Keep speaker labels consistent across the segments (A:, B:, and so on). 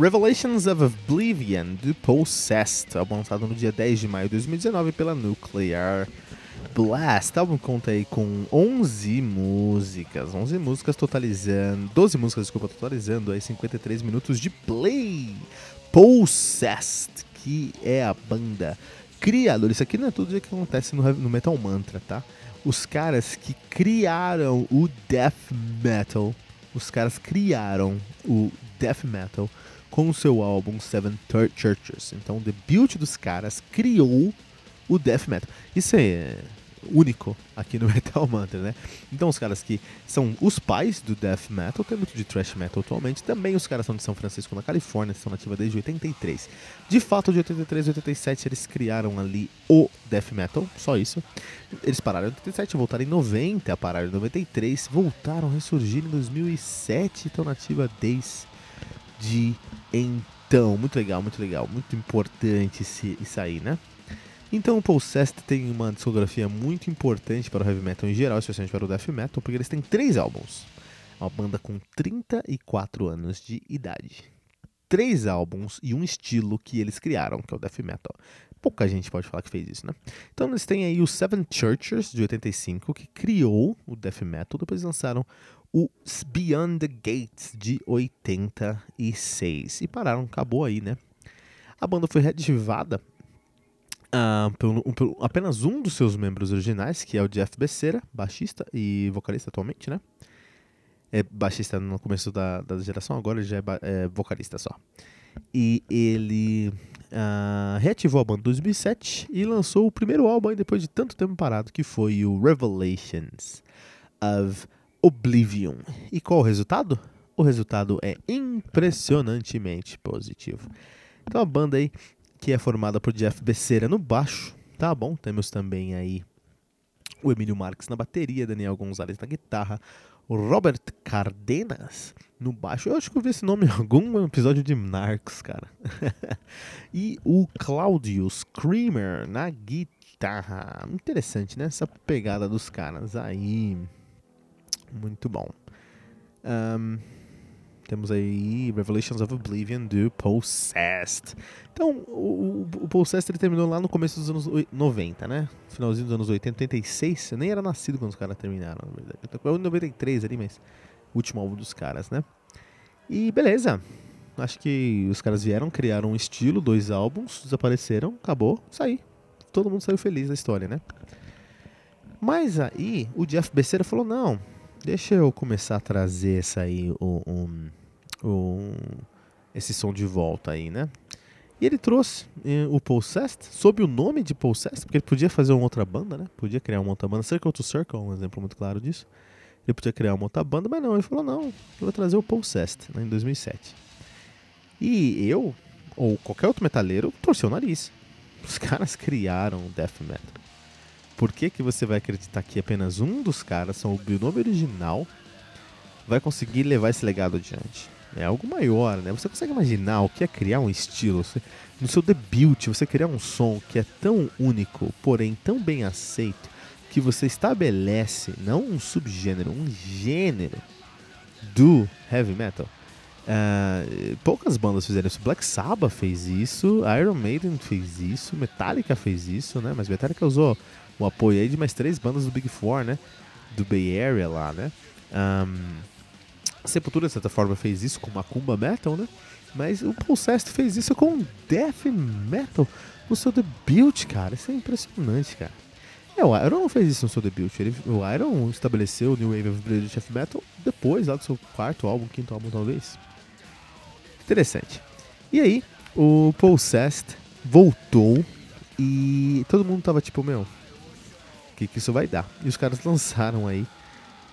A: Revelations of Oblivion do Possessed, álbum lançado no dia 10 de maio de 2019 pela Nuclear Blast. O álbum conta aí com 11 músicas, 11 músicas totalizando, 12 músicas, desculpa, totalizando aí 53 minutos de play. Possessed, que é a banda criadora. Isso aqui não é tudo o que acontece no, no Metal Mantra, tá? Os caras que criaram o death metal, os caras criaram o death metal com seu álbum Seven Churches. Então, o debut dos caras criou o death metal. Isso é único aqui no Metal Mantra, né? Então, os caras que são os pais do death metal, tem muito de thrash metal atualmente. Também os caras são de São Francisco, na Califórnia, são nativos desde 83. De fato, de 83 e 87 eles criaram ali o death metal, só isso. Eles pararam em 87, voltaram em 90, pararam em 93, voltaram a ressurgir em 2007, estão nativa desde de então. Muito legal, muito legal, muito importante isso aí, né? Então o Possessed tem uma discografia muito importante para o heavy metal em geral, especialmente para o death metal, porque eles têm três álbuns. Uma banda com 34 anos de idade. Três álbuns e um estilo que eles criaram, que é o death metal. Pouca gente pode falar que fez isso, né? Então eles têm aí o Seven Churches, de 85, que criou o death metal. Depois lançaram o Beyond the Gates, de 86. E pararam, acabou aí, né? A banda foi reativada Uh, pelo, pelo, apenas um dos seus membros originais, que é o Jeff Becerra, baixista e vocalista atualmente, né? É baixista no começo da, da geração, agora já é, é vocalista só. E ele uh, reativou a banda em 2007 e lançou o primeiro álbum depois de tanto tempo parado, que foi o Revelations of Oblivion. E qual o resultado? O resultado é impressionantemente positivo. Então a banda aí que é formada por Jeff Becerra no baixo, tá bom? Temos também aí o Emílio Marques na bateria, Daniel Gonzalez na guitarra, o Robert Cardenas no baixo. Eu acho que eu vi esse nome em algum episódio de Narcos, cara. e o Claudio Screamer na guitarra. Interessante, né? Essa pegada dos caras aí. Muito bom. Um, temos aí Revelations of Oblivion do Possessed. Então, o, o, Possessed ele terminou lá no começo dos anos 90, né? Finalzinho dos anos 80, 86. Eu nem era nascido quando os caras terminaram, na verdade. Eu tô em 93 ali, mas último álbum dos caras, né? E beleza. Acho que os caras vieram, criaram um estilo, dois álbuns, desapareceram, acabou, saí. Todo mundo saiu feliz da história, né? Mas aí o Jeff Becerra falou: não, deixa eu começar a trazer essa aí, um, um esse som de volta aí, né? E ele trouxe eh, o Possessed, sob o nome de Possessed, porque ele podia fazer uma outra banda, né? Podia criar uma outra banda. Circle to Circle é um exemplo muito claro disso. Ele podia criar uma outra banda, mas não, ele falou: não, eu vou trazer o Possessed, né, em 2007. E eu, ou qualquer outro metaleiro, torceu o nariz. Os caras criaram o Death Metal. Por que, que você vai acreditar que apenas um dos caras, são o nome original, vai conseguir levar esse legado adiante? É algo maior, né? Você consegue imaginar o que é criar um estilo? No seu debut, você criar um som que é tão único, porém tão bem aceito, que você estabelece não um subgênero, um gênero do heavy metal. Uh, poucas bandas fizeram isso. Black Sabbath fez isso, Iron Maiden fez isso, Metallica fez isso, né? Mas Metallica usou o apoio aí de mais três bandas do Big Four, né? Do Bay Area lá, né? Um, Sepultura, de certa forma, fez isso com Macumba Metal, né? Mas o Possessed fez isso com Death Metal no seu debut, cara. Isso é impressionante, cara. É, o Iron não fez isso no seu debut. Ele, o Iron estabeleceu o New Wave of British Metal depois, lá do seu quarto álbum, quinto álbum talvez. Interessante. E aí, o Possessed voltou e todo mundo tava tipo, meu, que, que isso vai dar? E os caras lançaram aí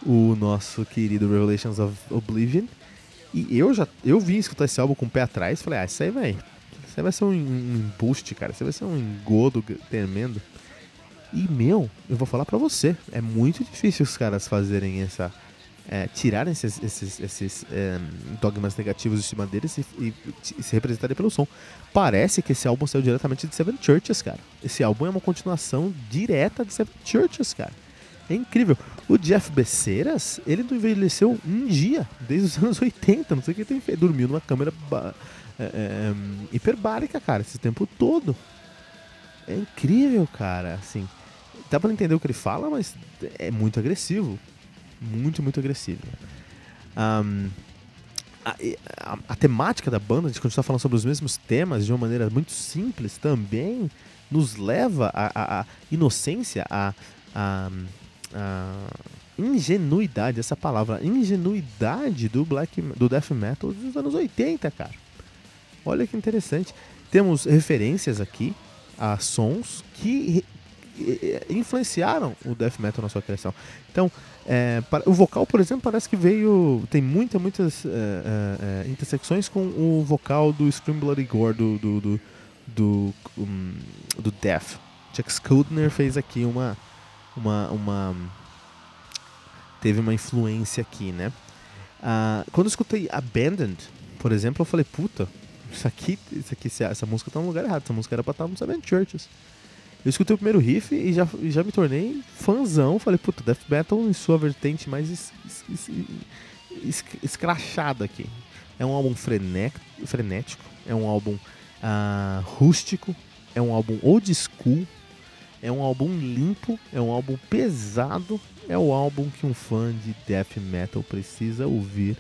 A: o nosso querido Revelations of Oblivion. E eu já eu vim escutar esse álbum com o pé atrás falei, ah, isso aí vai. Isso aí vai ser um, boost, cara. Isso aí vai ser um engodo tremendo. E, meu, eu vou falar pra você, é muito difícil os caras fazerem essa é, tirarem esses, esses, esses é, dogmas negativos de cima deles e, e, e, se representarem pelo som. Parece que esse álbum saiu diretamente de Seven Churches, cara. Esse álbum é uma continuação direta de Seven Churches, cara. É incrível. O Jeff Beceiras, ele não envelheceu um dia, desde os anos 80. Não sei o que ele tem feito. Dormiu numa câmera é, é, hiperbárica, cara, esse tempo todo. É incrível, cara. Assim, dá pra entender o que ele fala, mas é muito agressivo muito, muito agressiva. Um, a, a, a, temática da banda, de continuar falando sobre os mesmos temas de uma maneira muito simples, também nos leva à inocência, à ingenuidade, essa palavra, ingenuidade do black do death metal dos anos 80, cara. Olha que interessante. Temos referências aqui a sons que influenciaram o death metal na sua criação. Então, é, o vocal, por exemplo, parece que veio. Tem muita, muitas é, é, é, intersecções com o vocal do Scream Bloody Gore do, do, do, do, um, do Death. Chuck Schuldner fez aqui uma, uma, uma. Teve uma influência aqui, né? Ah, quando eu escutei Abandoned, por exemplo, eu falei, puta, isso aqui, isso aqui, essa música tá no lugar errado, essa música era pra estar no Seven Churches. Eu escutei o primeiro riff e já, já me tornei fãzão. Falei, puta, Death Metal em sua vertente mais es, es, es, escrachada aqui. É um álbum frenético, é um álbum uh, rústico, é um álbum old school, é um álbum limpo, é um álbum pesado, é o álbum que um fã de death metal precisa ouvir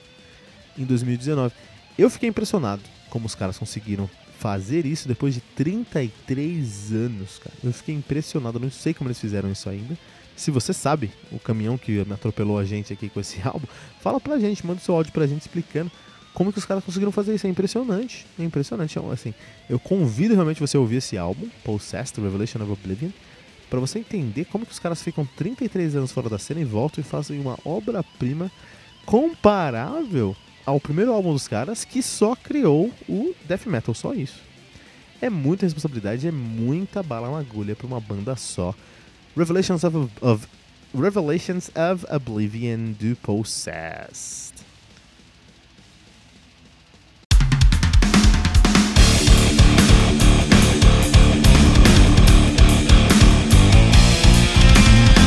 A: em 2019. Eu fiquei impressionado como os caras conseguiram fazer isso depois de 33 anos, cara. Eu fiquei impressionado, não sei como eles fizeram isso ainda. Se você sabe o caminhão que atropelou a gente aqui com esse álbum, fala pra gente, manda seu áudio pra gente explicando como que os caras conseguiram fazer isso. É impressionante, é impressionante. É assim, eu convido realmente você a ouvir esse álbum, Possessed, Revelation of Oblivion, para você entender como que os caras ficam 33 anos fora da cena e voltam e fazem uma obra-prima comparável ao primeiro álbum dos caras que só criou o death metal, só isso. É muita responsabilidade, é muita bala na agulha para uma banda só. Revelations of, of Revelations of Oblivion do Possessed.